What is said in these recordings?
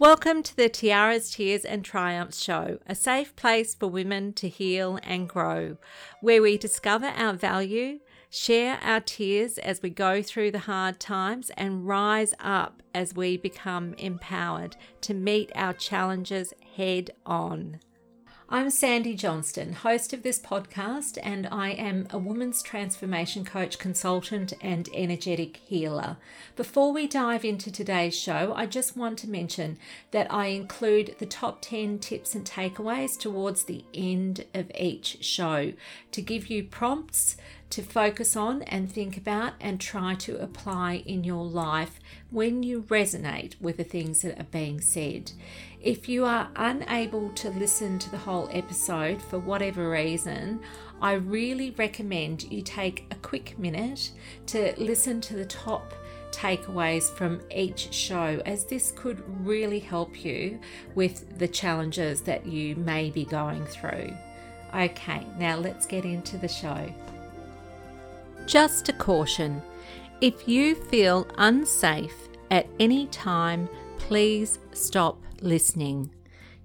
Welcome to the Tiaras, Tears and Triumphs show, a safe place for women to heal and grow, where we discover our value, share our tears as we go through the hard times, and rise up as we become empowered to meet our challenges head on. I'm Sandy Johnston, host of this podcast, and I am a woman's transformation coach, consultant, and energetic healer. Before we dive into today's show, I just want to mention that I include the top 10 tips and takeaways towards the end of each show to give you prompts to focus on and think about and try to apply in your life when you resonate with the things that are being said. If you are unable to listen to the whole episode for whatever reason, I really recommend you take a quick minute to listen to the top takeaways from each show, as this could really help you with the challenges that you may be going through. Okay, now let's get into the show. Just a caution if you feel unsafe at any time, please stop listening.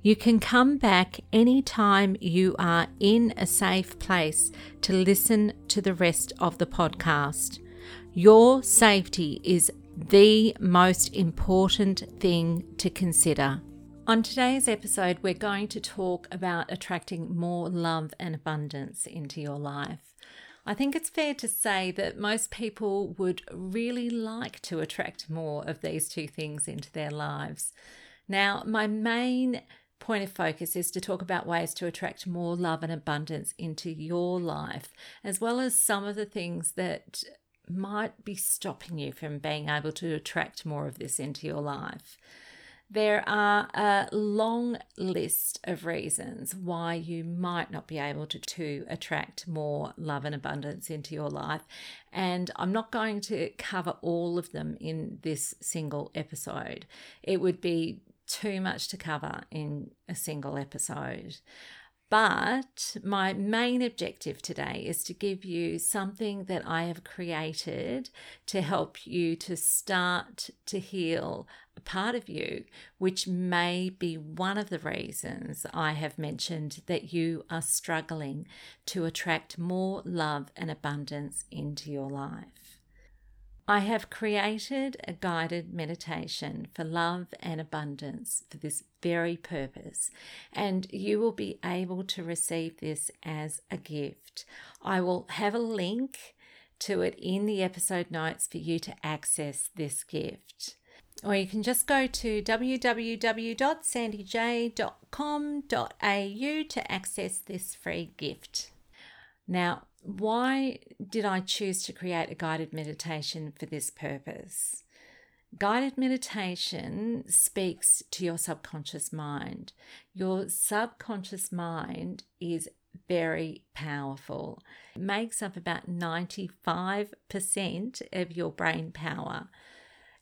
You can come back anytime you are in a safe place to listen to the rest of the podcast. Your safety is the most important thing to consider. On today's episode, we're going to talk about attracting more love and abundance into your life. I think it's fair to say that most people would really like to attract more of these two things into their lives. Now, my main point of focus is to talk about ways to attract more love and abundance into your life, as well as some of the things that might be stopping you from being able to attract more of this into your life. There are a long list of reasons why you might not be able to, to attract more love and abundance into your life. And I'm not going to cover all of them in this single episode. It would be too much to cover in a single episode. But my main objective today is to give you something that I have created to help you to start to heal a part of you, which may be one of the reasons I have mentioned that you are struggling to attract more love and abundance into your life. I have created a guided meditation for love and abundance for this very purpose, and you will be able to receive this as a gift. I will have a link to it in the episode notes for you to access this gift. Or you can just go to www.sandyj.com.au to access this free gift. Now, why did I choose to create a guided meditation for this purpose? Guided meditation speaks to your subconscious mind. Your subconscious mind is very powerful. It makes up about 95% of your brain power.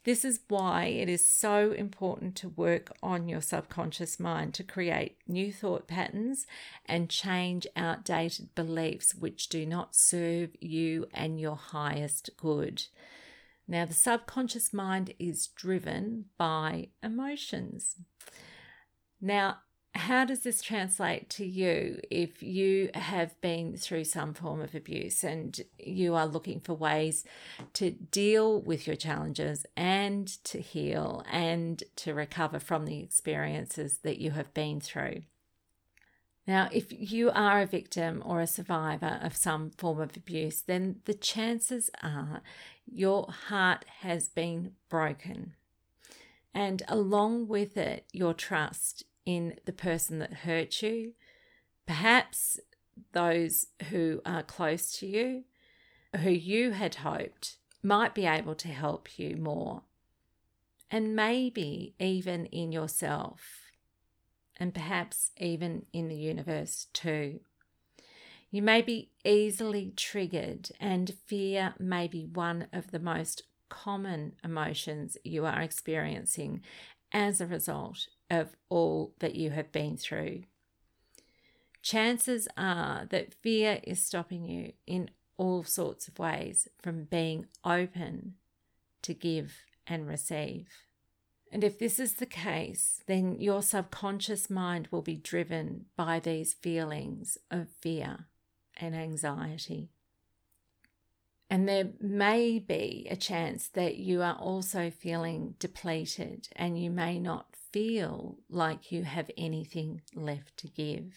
This is why it is so important to work on your subconscious mind to create new thought patterns and change outdated beliefs which do not serve you and your highest good. Now, the subconscious mind is driven by emotions. Now, how does this translate to you if you have been through some form of abuse and you are looking for ways to deal with your challenges and to heal and to recover from the experiences that you have been through? Now, if you are a victim or a survivor of some form of abuse, then the chances are your heart has been broken. And along with it, your trust in the person that hurt you, perhaps those who are close to you, who you had hoped might be able to help you more, and maybe even in yourself, and perhaps even in the universe too. You may be easily triggered, and fear may be one of the most common emotions you are experiencing as a result of all that you have been through. Chances are that fear is stopping you in all sorts of ways from being open to give and receive. And if this is the case, then your subconscious mind will be driven by these feelings of fear and anxiety. And there may be a chance that you are also feeling depleted and you may not feel like you have anything left to give.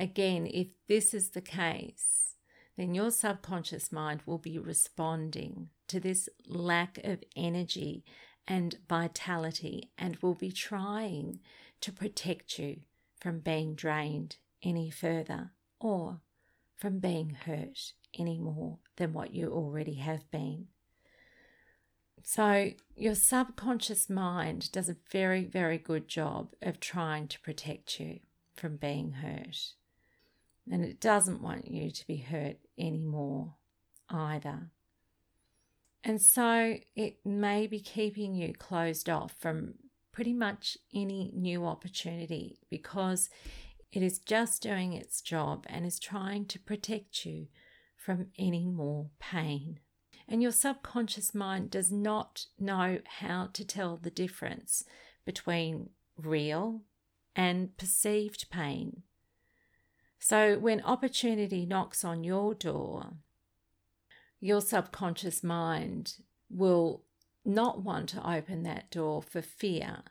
Again, if this is the case, then your subconscious mind will be responding to this lack of energy and vitality and will be trying to protect you from being drained any further or from being hurt any more than what you already have been. So, your subconscious mind does a very, very good job of trying to protect you from being hurt. And it doesn't want you to be hurt anymore either. And so, it may be keeping you closed off from pretty much any new opportunity because it is just doing its job and is trying to protect you from any more pain. And your subconscious mind does not know how to tell the difference between real and perceived pain. So when opportunity knocks on your door, your subconscious mind will not want to open that door for fear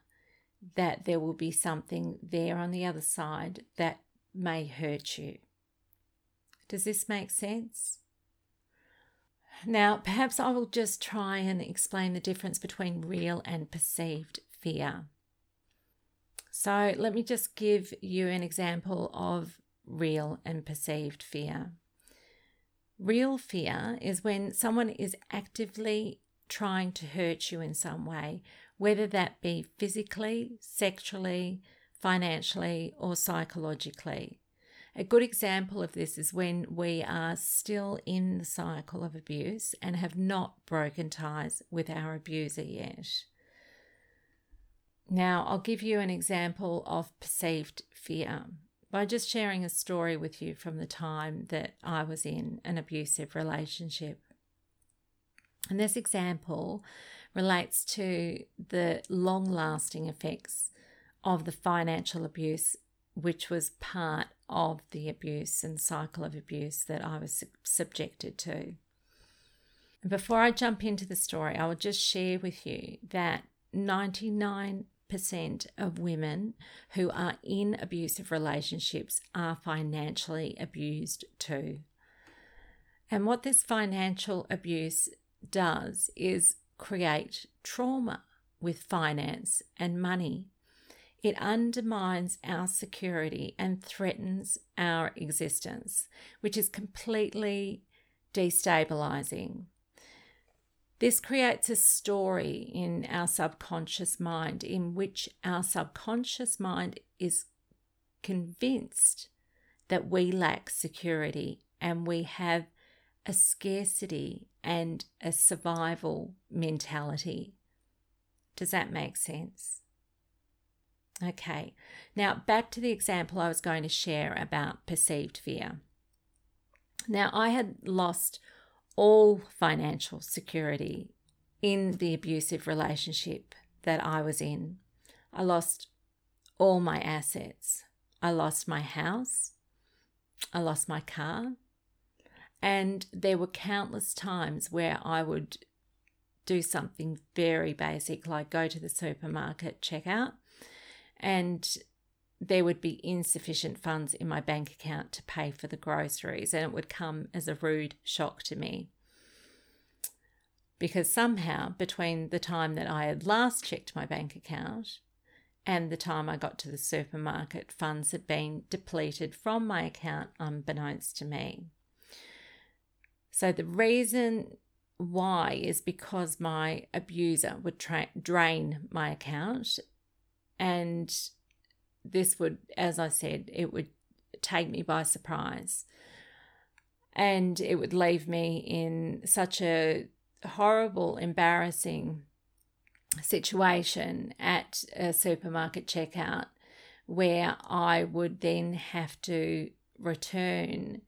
that there will be something there on the other side that may hurt you. Does this make sense? Now, perhaps I will just try and explain the difference between real and perceived fear. So, let me just give you an example of real and perceived fear. Real fear is when someone is actively trying to hurt you in some way, whether that be physically, sexually, financially, or psychologically. A good example of this is when we are still in the cycle of abuse and have not broken ties with our abuser yet. Now, I'll give you an example of perceived fear by just sharing a story with you from the time that I was in an abusive relationship. And this example relates to the long lasting effects of the financial abuse which was part of the abuse and cycle of abuse that I was subjected to. Before I jump into the story, I will just share with you that 99% of women who are in abusive relationships are financially abused too. And what this financial abuse does is create trauma with finance and money it undermines our security and threatens our existence, which is completely destabilizing. This creates a story in our subconscious mind in which our subconscious mind is convinced that we lack security and we have a scarcity and a survival mentality. Does that make sense? Okay, now back to the example I was going to share about perceived fear. Now, I had lost all financial security in the abusive relationship that I was in. I lost all my assets. I lost my house. I lost my car. And there were countless times where I would do something very basic, like go to the supermarket, check out, and there would be insufficient funds in my bank account to pay for the groceries, and it would come as a rude shock to me. Because somehow, between the time that I had last checked my bank account and the time I got to the supermarket, funds had been depleted from my account unbeknownst to me. So, the reason why is because my abuser would tra- drain my account and this would, as I said, it would take me by surprise. And it would leave me in such a horrible, embarrassing situation at a supermarket checkout where I would then have to return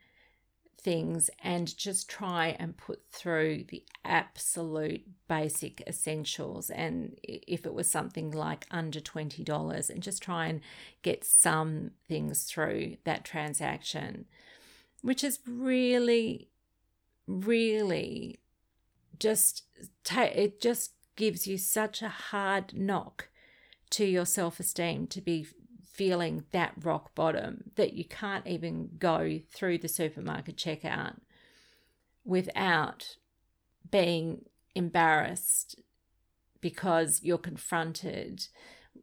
things and just try and put through the absolute basic essentials. And if it was something like under $20, and just try and get some things through that transaction, which is really, really just, ta- it just gives you such a hard knock to your self esteem to be feeling that rock bottom that you can't even go through the supermarket checkout without being embarrassed because you're confronted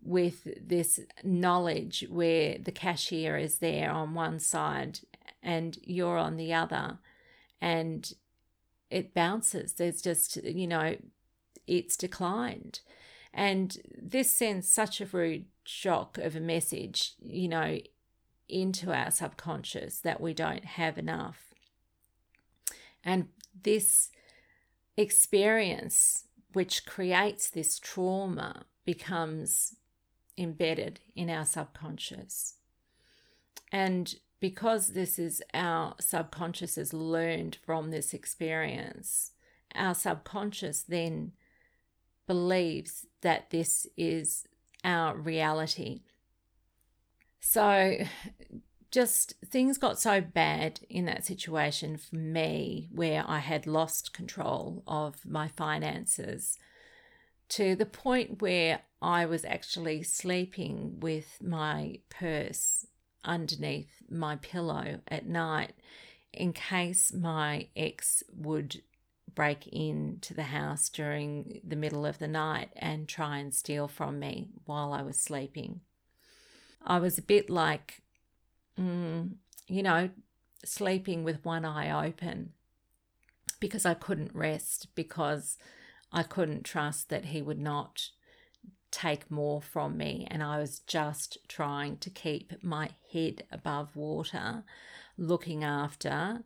with this knowledge where the cashier is there on one side and you're on the other. And it bounces. There's just you know it's declined and this sends such a rude shock of a message, you know, into our subconscious that we don't have enough. And this experience, which creates this trauma, becomes embedded in our subconscious. And because this is our subconscious has learned from this experience, our subconscious then believes that this is our reality. So, just things got so bad in that situation for me where I had lost control of my finances to the point where I was actually sleeping with my purse underneath my pillow at night in case my ex would break into the house during the middle of the night and try and steal from me while I was sleeping. I was a bit like, mm, you know, sleeping with one eye open because I couldn't rest, because I couldn't trust that he would not take more from me. And I was just trying to keep my head above water, looking after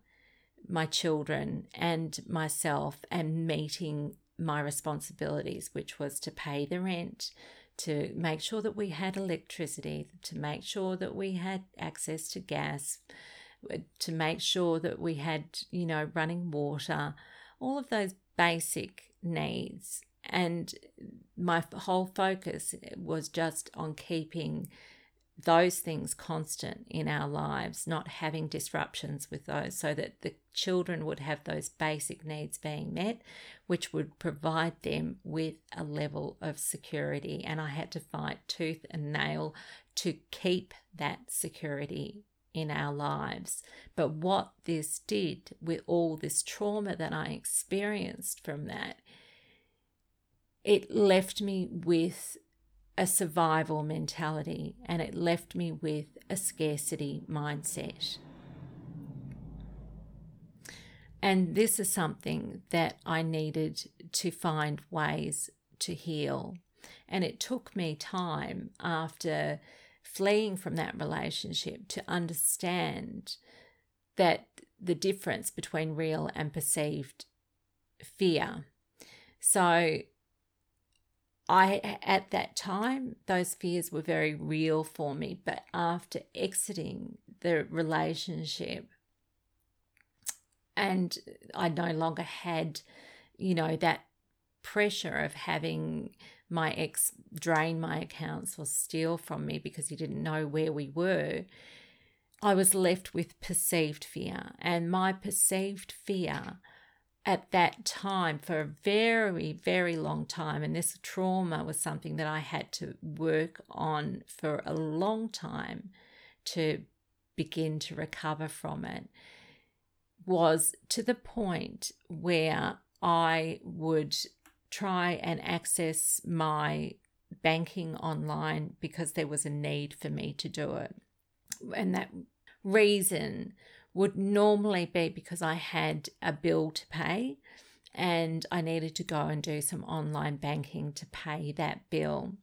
my children and myself and meeting my responsibilities, which was to pay the rent, to make sure that we had electricity, to make sure that we had access to gas, to make sure that we had, you know, running water, all of those basic needs. And my whole focus was just on keeping those things constant in our lives, not having disruptions with those, so that the children would have those basic needs being met, which would provide them with a level of security. And I had to fight tooth and nail to keep that security in our lives. But what this did with all this trauma that I experienced from that, it left me with a survival mentality and it left me with a scarcity mindset. And this is something that I needed to find ways to heal. And it took me time after fleeing from that relationship to understand that the difference between real and perceived fear. So I, at that time, those fears were very real for me. But after exiting the relationship, and I no longer had, you know, that pressure of having my ex drain my accounts or steal from me because he didn't know where we were. I was left with perceived fear, and my perceived fear at that time for a very, very long time. And this trauma was something that I had to work on for a long time to begin to recover from it. Was to the point where I would try and access my banking online because there was a need for me to do it. And that reason would normally be because I had a bill to pay and I needed to go and do some online banking to pay that bill.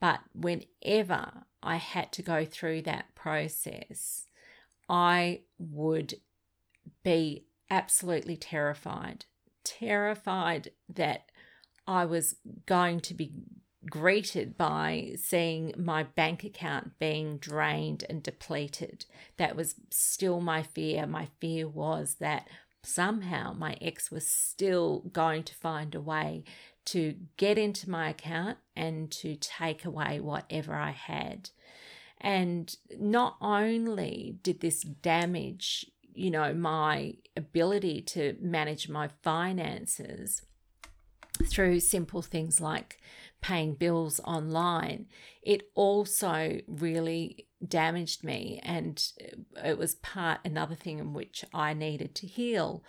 But whenever I had to go through that process, I would be absolutely terrified. Terrified that I was going to be greeted by seeing my bank account being drained and depleted. That was still my fear. My fear was that somehow my ex was still going to find a way to get into my account and to take away whatever I had. And not only did this damage, you know, my ability to manage my finances through simple things like paying bills online, it also really damaged me. And it was part, another thing in which I needed to heal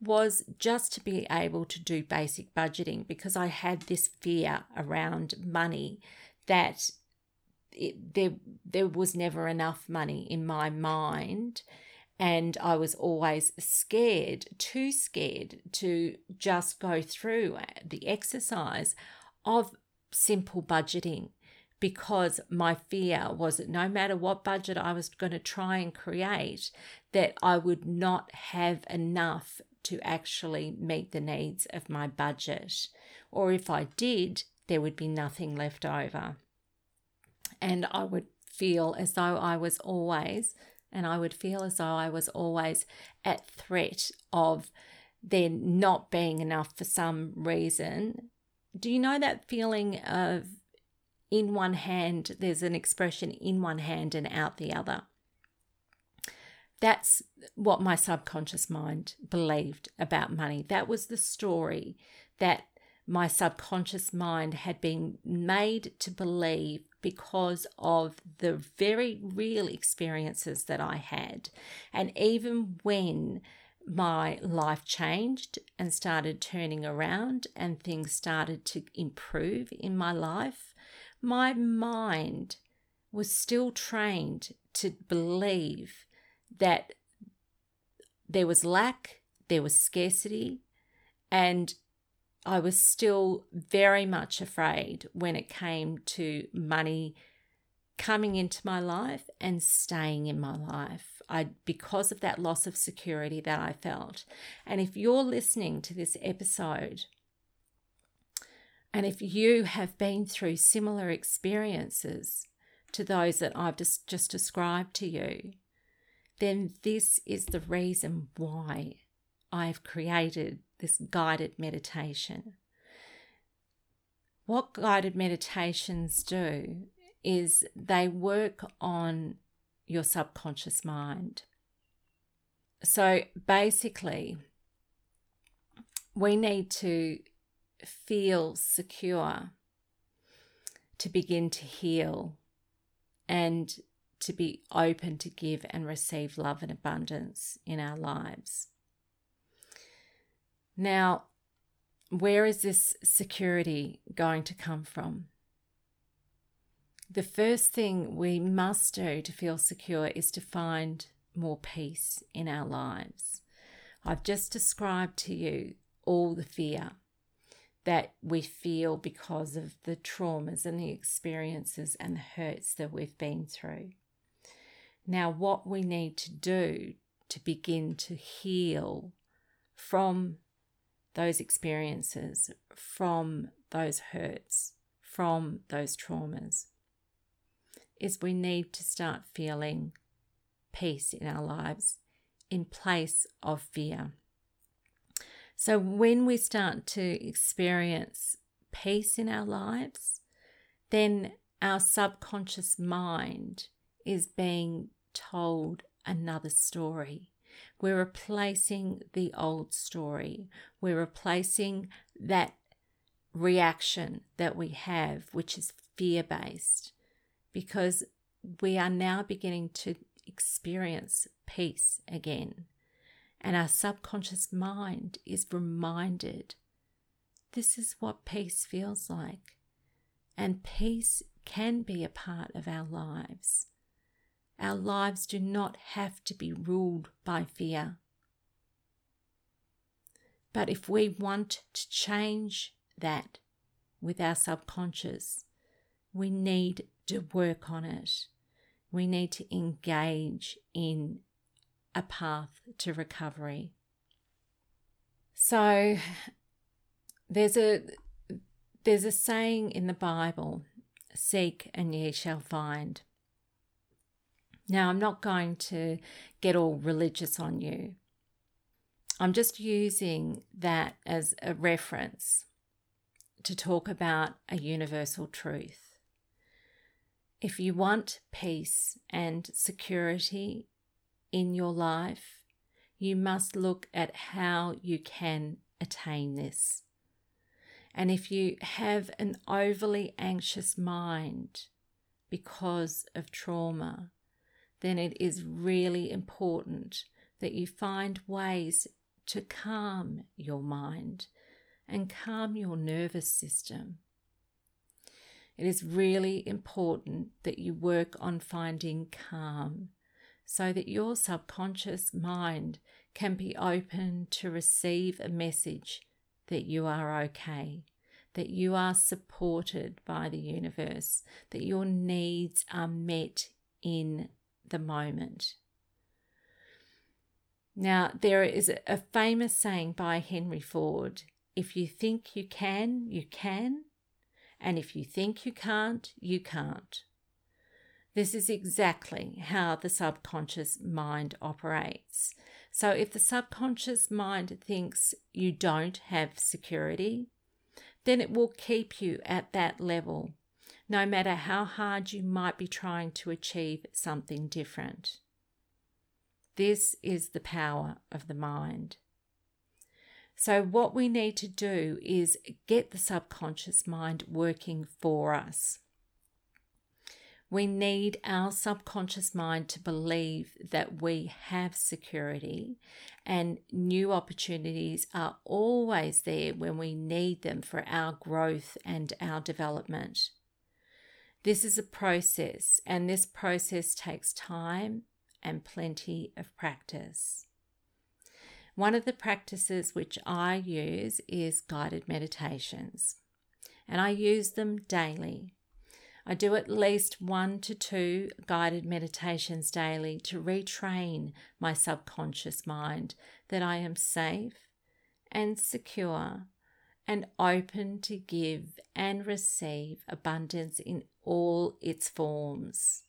was just to be able to do basic budgeting because I had this fear around money that it, there there was never enough money in my mind and I was always scared, too scared to just go through uh, the exercise of simple budgeting because my fear was that no matter what budget I was going to try and create, that I would not have enough to actually meet the needs of my budget. Or if I did, there would be nothing left over and I would feel as though I was always, and I would feel as though I was always at threat of there not being enough for some reason. Do you know that feeling of in one hand, there's an expression in one hand and out the other? That's what my subconscious mind believed about money. That was the story that my subconscious mind had been made to believe because of the very real experiences that I had. And even when my life changed and started turning around and things started to improve in my life, my mind was still trained to believe that there was lack, there was scarcity, and I was still very much afraid when it came to money coming into my life and staying in my life. I because of that loss of security that I felt. And if you're listening to this episode and if you have been through similar experiences to those that I've just, just described to you, then this is the reason why I've created this guided meditation. What guided meditations do is they work on your subconscious mind. So basically, we need to feel secure to begin to heal and to be open to give and receive love and abundance in our lives. Now, where is this security going to come from? The first thing we must do to feel secure is to find more peace in our lives. I've just described to you all the fear that we feel because of the traumas and the experiences and the hurts that we've been through. Now, what we need to do to begin to heal from those experiences, from those hurts, from those traumas, is we need to start feeling peace in our lives in place of fear. So, when we start to experience peace in our lives, then our subconscious mind is being told another story. We're replacing the old story. We're replacing that reaction that we have, which is fear based, because we are now beginning to experience peace again. And our subconscious mind is reminded this is what peace feels like. And peace can be a part of our lives. Our lives do not have to be ruled by fear. But if we want to change that with our subconscious, we need to work on it. We need to engage in a path to recovery. So there's a There's a saying in the Bible seek and ye shall find. Now, I'm not going to get all religious on you. I'm just using that as a reference to talk about a universal truth. If you want peace and security in your life, you must look at how you can attain this. And if you have an overly anxious mind because of trauma, then it is really important that you find ways to calm your mind and calm your nervous system. It is really important that you work on finding calm so that your subconscious mind can be open to receive a message that you are okay, that you are supported by the universe, that your needs are met in the moment. Now, there is a famous saying by Henry Ford if you think you can, you can, and if you think you can't, you can't. This is exactly how the subconscious mind operates. So, if the subconscious mind thinks you don't have security, then it will keep you at that level, no matter how hard you might be trying to achieve something different. This is the power of the mind. So, what we need to do is get the subconscious mind working for us. We need our subconscious mind to believe that we have security and new opportunities are always there when we need them for our growth and our development. This is a process, and this process takes time and plenty of practice. One of the practices which I use is guided meditations, and I use them daily. I do at least one to two guided meditations daily to retrain my subconscious mind that I am safe and secure and open to give and receive abundance in all its forms.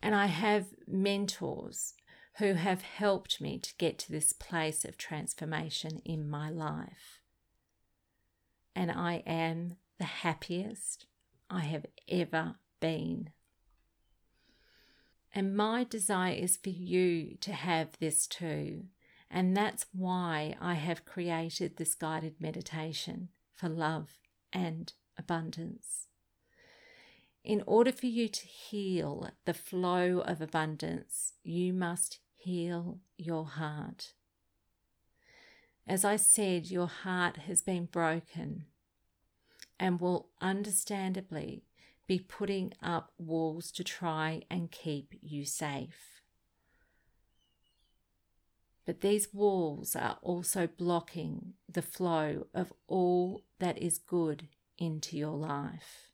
And I have mentors who have helped me to get to this place of transformation in my life. And I am the happiest I have ever been. And my desire is for you to have this too. And that's why I have created this guided meditation for love and abundance. In order for you to heal the flow of abundance, you must heal your heart. As I said, your heart has been broken and will understandably be putting up walls to try and keep you safe. But these walls are also blocking the flow of all that is good into your life.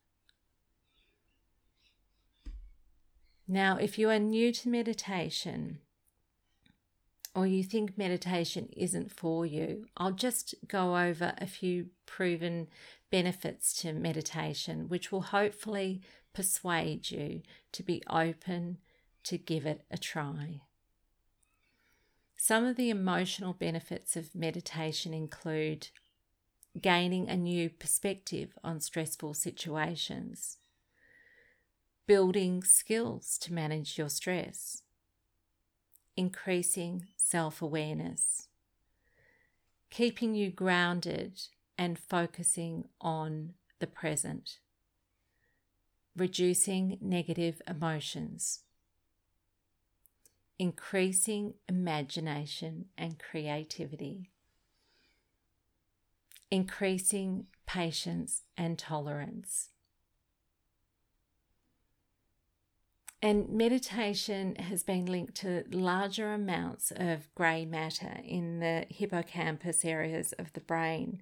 Now, if you are new to meditation or you think meditation isn't for you, I'll just go over a few proven benefits to meditation, which will hopefully persuade you to be open to give it a try. Some of the emotional benefits of meditation include gaining a new perspective on stressful situations building skills to manage your stress, increasing self awareness, keeping you grounded and focusing on the present, reducing negative emotions, increasing imagination and creativity, increasing patience and tolerance And meditation has been linked to larger amounts of grey matter in the hippocampus areas of the brain.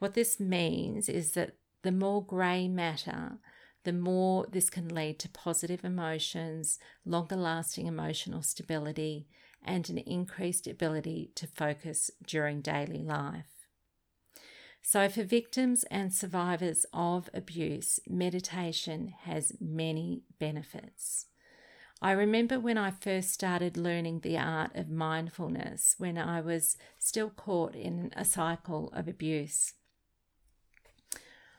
What this means is that the more grey matter, the more this can lead to positive emotions, longer lasting emotional stability, and an increased ability to focus during daily life. So, for victims and survivors of abuse, meditation has many benefits. I remember when I first started learning the art of mindfulness when I was still caught in a cycle of abuse.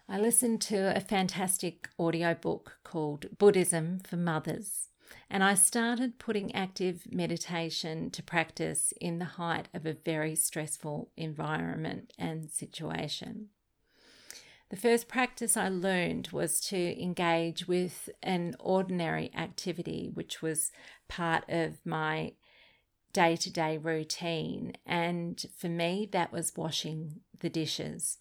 I listened to a fantastic audiobook called Buddhism for Mothers, and I started putting active meditation to practice in the height of a very stressful environment and situation. The first practice I learned was to engage with an ordinary activity, which was part of my day to day routine. And for me, that was washing the dishes.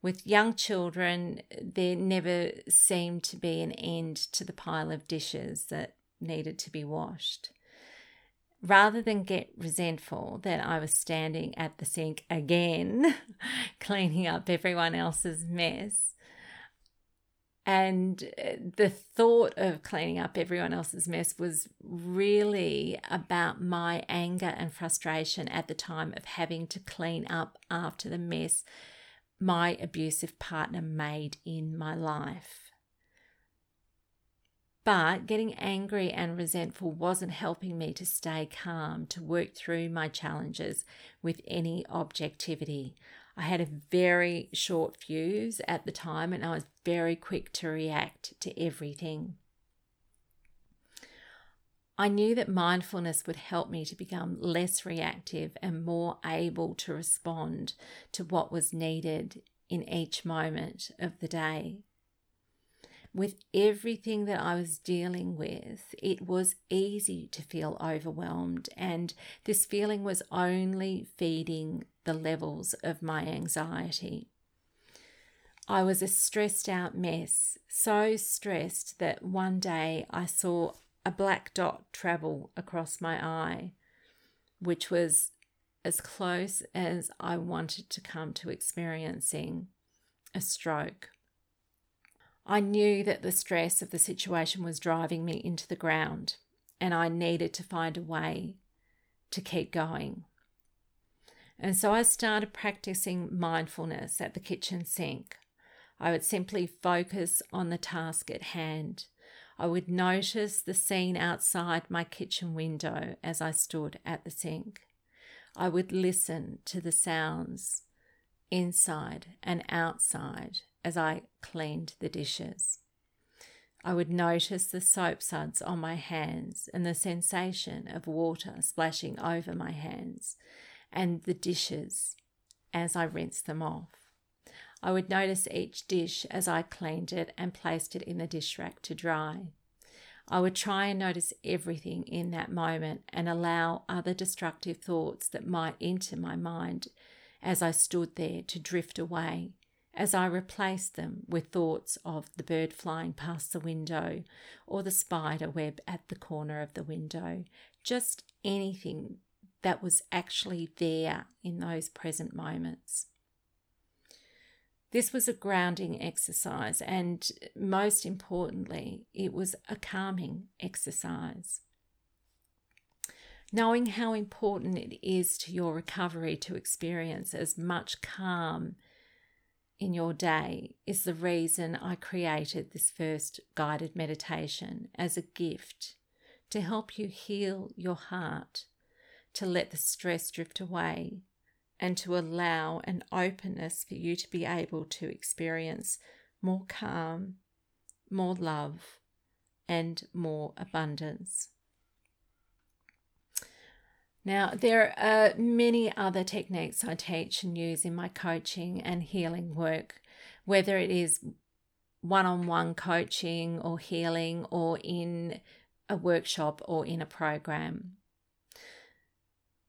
With young children, there never seemed to be an end to the pile of dishes that needed to be washed rather than get resentful that I was standing at the sink again, cleaning up everyone else's mess. And uh, the thought of cleaning up everyone else's mess was really about my anger and frustration at the time of having to clean up after the mess my abusive partner made in my life. But getting angry and resentful wasn't helping me to stay calm, to work through my challenges with any objectivity. I had a very short fuse at the time and I was very quick to react to everything. I knew that mindfulness would help me to become less reactive and more able to respond to what was needed in each moment of the day with everything that I was dealing with, it was easy to feel overwhelmed, and this feeling was only feeding the levels of my anxiety. I was a stressed out mess, so stressed that one day I saw a black dot travel across my eye, which was as close as I wanted to come to experiencing a stroke. I knew that the stress of the situation was driving me into the ground, and I needed to find a way to keep going. And so I started practicing mindfulness at the kitchen sink. I would simply focus on the task at hand. I would notice the scene outside my kitchen window as I stood at the sink. I would listen to the sounds inside and outside as I cleaned the dishes. I would notice the soap suds on my hands and the sensation of water splashing over my hands and the dishes as I rinsed them off. I would notice each dish as I cleaned it and placed it in the dish rack to dry. I would try and notice everything in that moment and allow other destructive thoughts that might enter my mind as I stood there to drift away as I replaced them with thoughts of the bird flying past the window or the spider web at the corner of the window, just anything that was actually there in those present moments. This was a grounding exercise, and most importantly, it was a calming exercise. Knowing how important it is to your recovery to experience as much calm in your day is the reason I created this first guided meditation as a gift to help you heal your heart, to let the stress drift away, and to allow an openness for you to be able to experience more calm, more love, and more abundance. Now, there are many other techniques I teach and use in my coaching and healing work, whether it is one on one coaching or healing or in a workshop or in a program.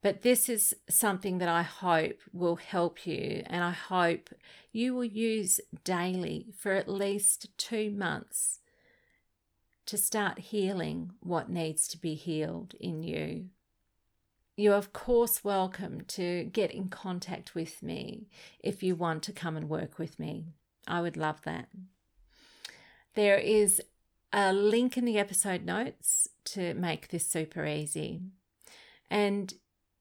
But this is something that I hope will help you, and I hope you will use daily for at least two months to start healing what needs to be healed in you. You're, of course, welcome to get in contact with me if you want to come and work with me. I would love that. There is a link in the episode notes to make this super easy. And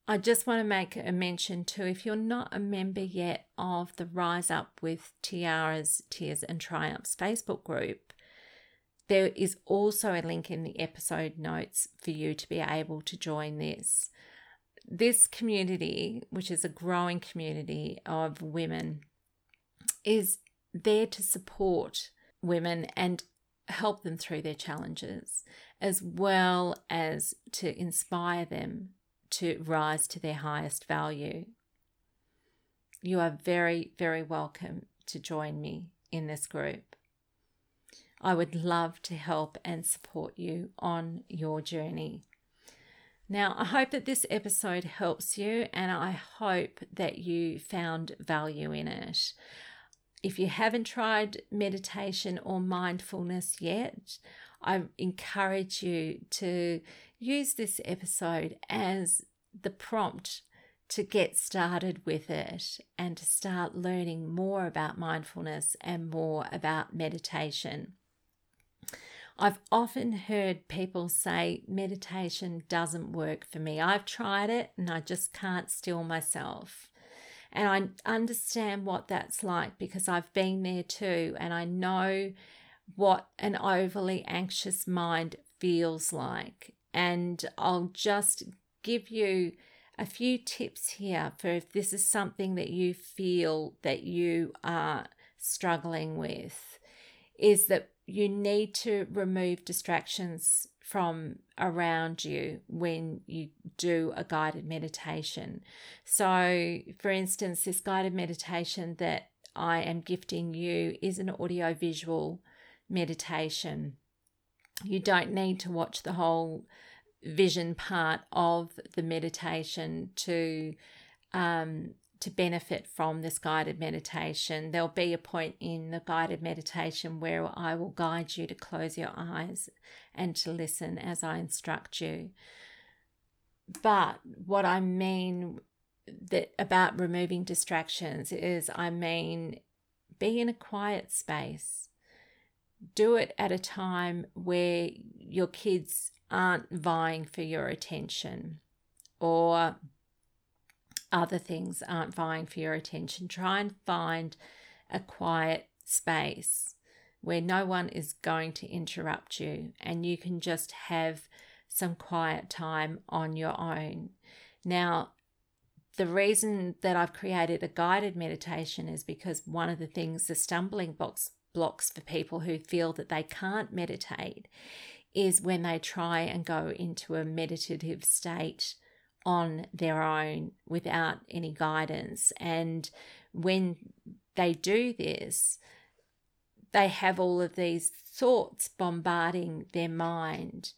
I just want to make a mention too if you're not a member yet of the Rise Up with Tiaras, Tears and Triumphs Facebook group, there is also a link in the episode notes for you to be able to join this. This community, which is a growing community of women, is there to support women and help them through their challenges, as well as to inspire them to rise to their highest value. You are very, very welcome to join me in this group. I would love to help and support you on your journey. Now, I hope that this episode helps you and I hope that you found value in it. If you haven't tried meditation or mindfulness yet, I encourage you to use this episode as the prompt to get started with it and to start learning more about mindfulness and more about meditation. I've often heard people say meditation doesn't work for me. I've tried it and I just can't still myself. And I understand what that's like because I've been there too. And I know what an overly anxious mind feels like. And I'll just give you a few tips here for if this is something that you feel that you are struggling with is that you need to remove distractions from around you when you do a guided meditation. So, for instance, this guided meditation that I am gifting you is an audio visual meditation. You don't need to watch the whole vision part of the meditation to um, to benefit from this guided meditation. There'll be a point in the guided meditation where I will guide you to close your eyes and to listen as I instruct you. But what I mean that about removing distractions is I mean be in a quiet space. Do it at a time where your kids aren't vying for your attention or other things aren't vying for your attention. Try and find a quiet space where no one is going to interrupt you and you can just have some quiet time on your own. Now, the reason that I've created a guided meditation is because one of the things, the stumbling blocks, blocks for people who feel that they can't meditate is when they try and go into a meditative state on their own without any guidance. And when they do this, they have all of these thoughts bombarding their mind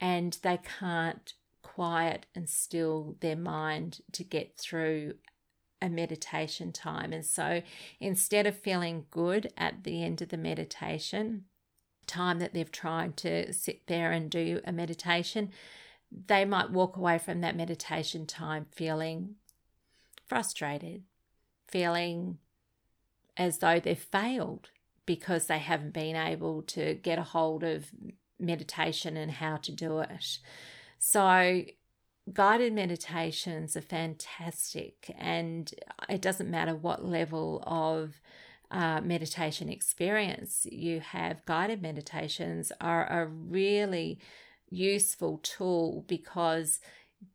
and they can't quiet and still their mind to get through a meditation time. And so instead of feeling good at the end of the meditation, time that they've tried to sit there and do a meditation, they might walk away from that meditation time feeling frustrated, feeling as though they've failed because they haven't been able to get a hold of meditation and how to do it. So, guided meditations are fantastic, and it doesn't matter what level of uh, meditation experience you have, guided meditations are a really useful tool because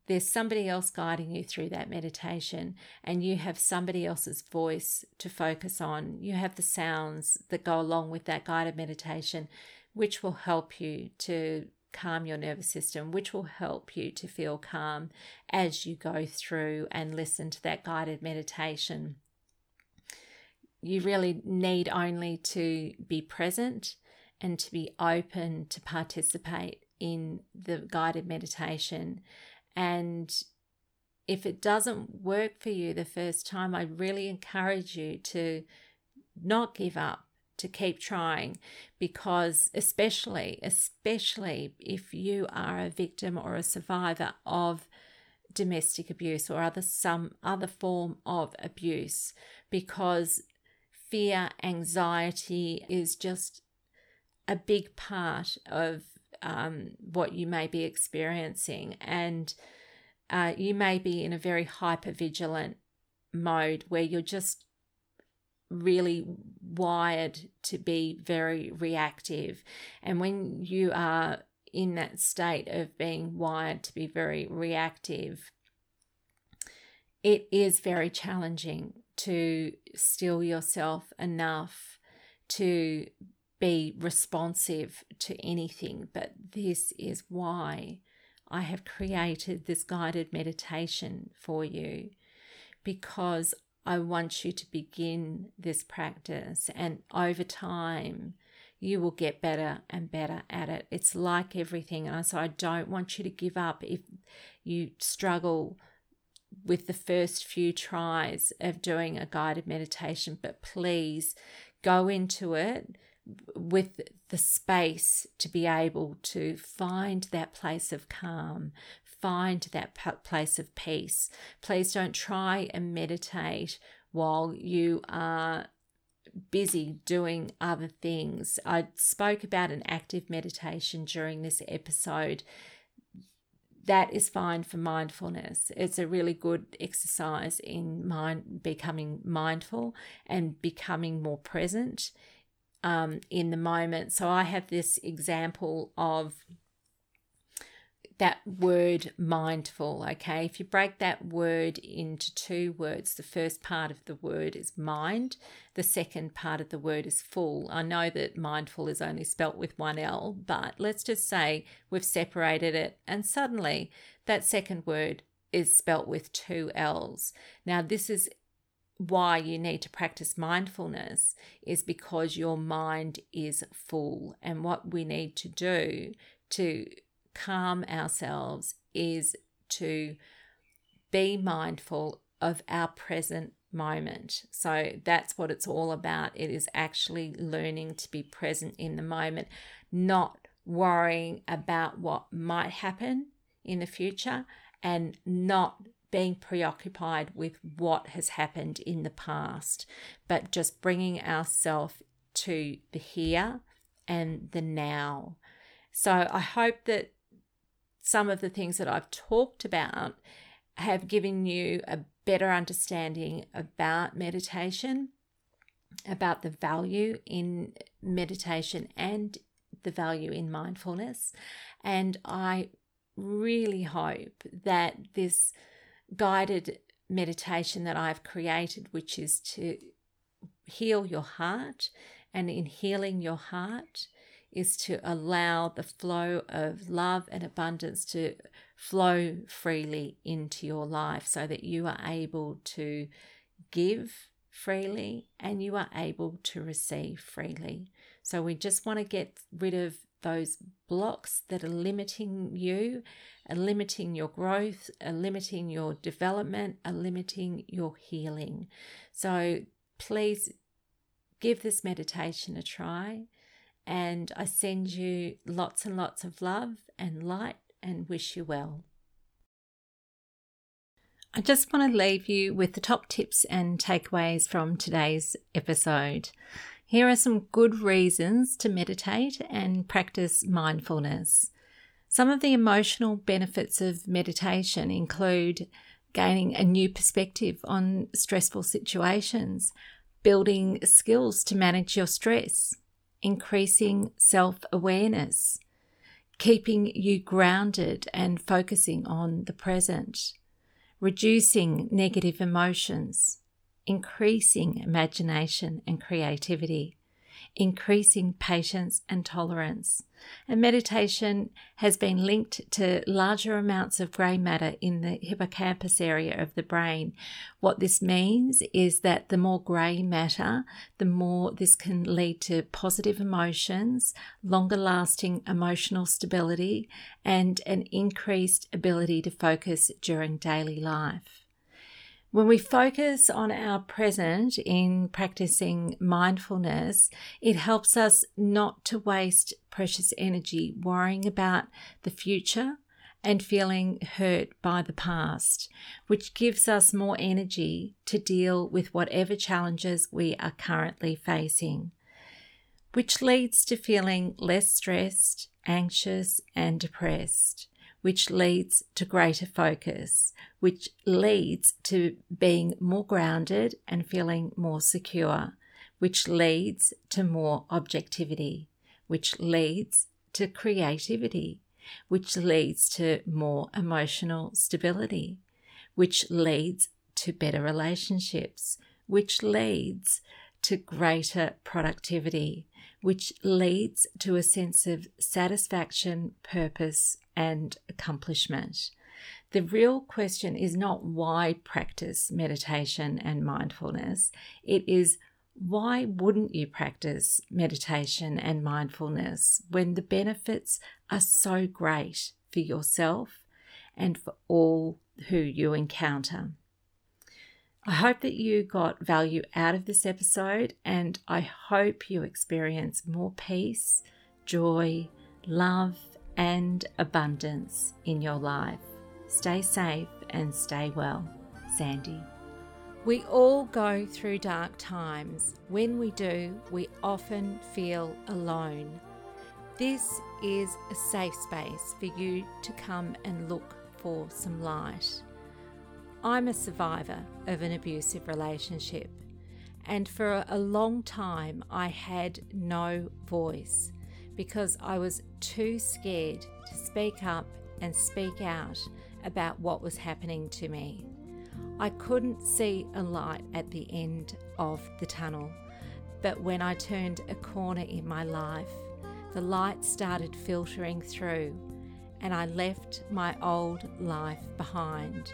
there's somebody else guiding you through that meditation and you have somebody else's voice to focus on. You have the sounds that go along with that guided meditation, which will help you to calm your nervous system, which will help you to feel calm as you go through and listen to that guided meditation you really need only to be present and to be open to participate in the guided meditation. And if it doesn't work for you the first time, I really encourage you to not give up, to keep trying, because especially, especially if you are a victim or a survivor of domestic abuse or other some other form of abuse, because fear, anxiety is just a big part of um, what you may be experiencing. And uh, you may be in a very hyper vigilant mode where you're just really wired to be very reactive. And when you are in that state of being wired to be very reactive, it is very challenging to still yourself enough to be responsive to anything. But this is why I have created this guided meditation for you because I want you to begin this practice, and over time, you will get better and better at it. It's like everything. And so I don't want you to give up if you struggle with the first few tries of doing a guided meditation, but please go into it with the space to be able to find that place of calm, find that place of peace. Please don't try and meditate while you are busy doing other things. I spoke about an active meditation during this episode. That is fine for mindfulness. It's a really good exercise in mind becoming mindful and becoming more present um, in the moment. So I have this example of that word mindful. Okay, if you break that word into two words, the first part of the word is mind, the second part of the word is full. I know that mindful is only spelt with one L, but let's just say we've separated it, and suddenly that second word is spelt with two L's. Now, this is why you need to practice mindfulness is because your mind is full and what we need to do to calm ourselves is to be mindful of our present moment. So that's what it's all about. It is actually learning to be present in the moment, not worrying about what might happen in the future and not being preoccupied with what has happened in the past, but just bringing ourselves to the here and the now. So I hope that some of the things that I've talked about have given you a better understanding about meditation, about the value in meditation and the value in mindfulness. And I really hope that this guided meditation that I've created, which is to heal your heart, and in healing your heart, is to allow the flow of love and abundance to flow freely into your life so that you are able to give freely and you are able to receive freely. So we just want to get rid of those blocks that are limiting you, are limiting your growth, are limiting your development, are limiting your healing. So please give this meditation a try. And I send you lots and lots of love and light and wish you well. I just want to leave you with the top tips and takeaways from today's episode. Here are some good reasons to meditate and practice mindfulness. Some of the emotional benefits of meditation include gaining a new perspective on stressful situations, building skills to manage your stress, increasing self awareness, keeping you grounded and focusing on the present, reducing negative emotions, increasing imagination and creativity, increasing patience and tolerance. And meditation has been linked to larger amounts of grey matter in the hippocampus area of the brain. What this means is that the more grey matter, the more this can lead to positive emotions, longer lasting emotional stability, and an increased ability to focus during daily life. When we focus on our present in practicing mindfulness, it helps us not to waste precious energy worrying about the future and feeling hurt by the past, which gives us more energy to deal with whatever challenges we are currently facing, which leads to feeling less stressed, anxious, and depressed which leads to greater focus, which leads to being more grounded and feeling more secure, which leads to more objectivity, which leads to creativity, which leads to more emotional stability, which leads to better relationships, which leads to greater productivity, which leads to a sense of satisfaction, purpose, and accomplishment. The real question is not why practice meditation and mindfulness, it is why wouldn't you practice meditation and mindfulness when the benefits are so great for yourself and for all who you encounter? I hope that you got value out of this episode, and I hope you experience more peace, joy, love, and abundance in your life. Stay safe and stay well. Sandy. We all go through dark times. When we do, we often feel alone. This is a safe space for you to come and look for some light. I'm a survivor of an abusive relationship, and for a long time I had no voice because I was too scared to speak up and speak out about what was happening to me. I couldn't see a light at the end of the tunnel, but when I turned a corner in my life, the light started filtering through, and I left my old life behind.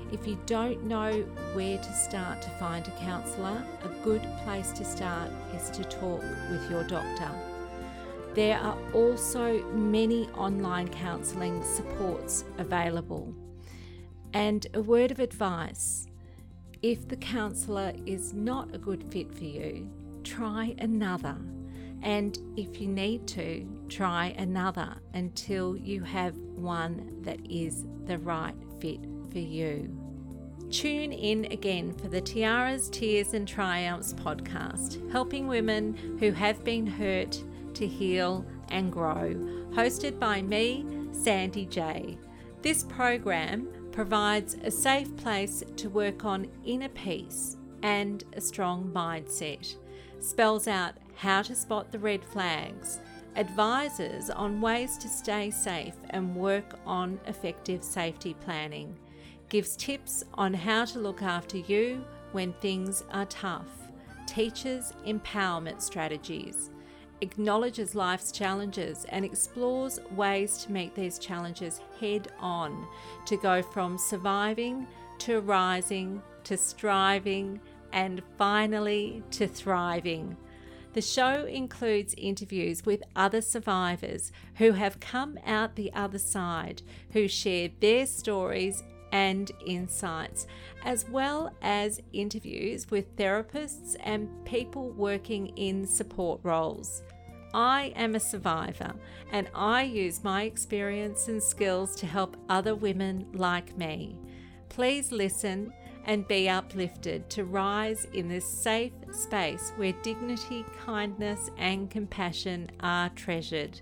If you don't know where to start to find a counsellor, a good place to start is to talk with your doctor. There are also many online counselling supports available. And a word of advice if the counsellor is not a good fit for you, try another. And if you need to, try another until you have one that is the right fit for you. Tune in again for the Tiaras, Tears and Triumphs podcast, helping women who have been hurt to heal and grow, hosted by me, Sandy J. This program provides a safe place to work on inner peace and a strong mindset, spells out how to spot the red flags, advises on ways to stay safe and work on effective safety planning gives tips on how to look after you when things are tough, teaches empowerment strategies, acknowledges life's challenges, and explores ways to meet these challenges head on to go from surviving to rising to striving and finally to thriving. The show includes interviews with other survivors who have come out the other side, who share their stories and insights, as well as interviews with therapists and people working in support roles. I am a survivor and I use my experience and skills to help other women like me. Please listen and be uplifted to rise in this safe space where dignity, kindness, and compassion are treasured.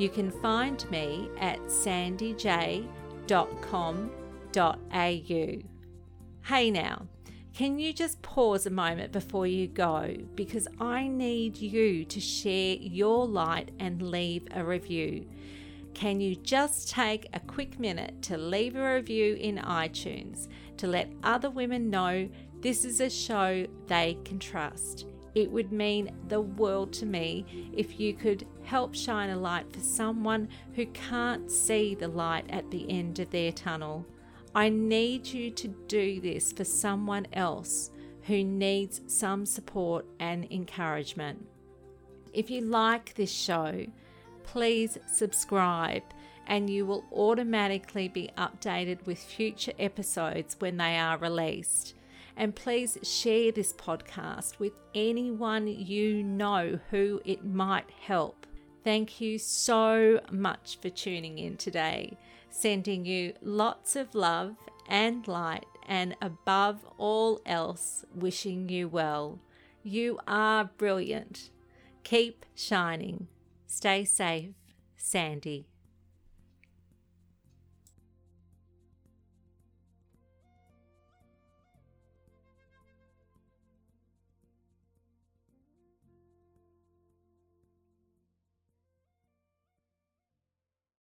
You can find me at sandyj.com.au. Hey now, can you just pause a moment before you go? Because I need you to share your light and leave a review. can you just take a quick minute to leave a review in iTunes to let other women know this is a show they can trust? It would mean the world to me if you could help shine a light for someone who can't see the light at the end of their tunnel. I need you to do this for someone else who needs some support and encouragement. If you like this show, please subscribe and you will automatically be updated with future episodes when they are released. And please share this podcast with anyone you know who it might help. Thank you so much for tuning in today. Sending you lots of love and light, and above all else, wishing you well. You are brilliant. Keep shining. Stay safe, Sandy.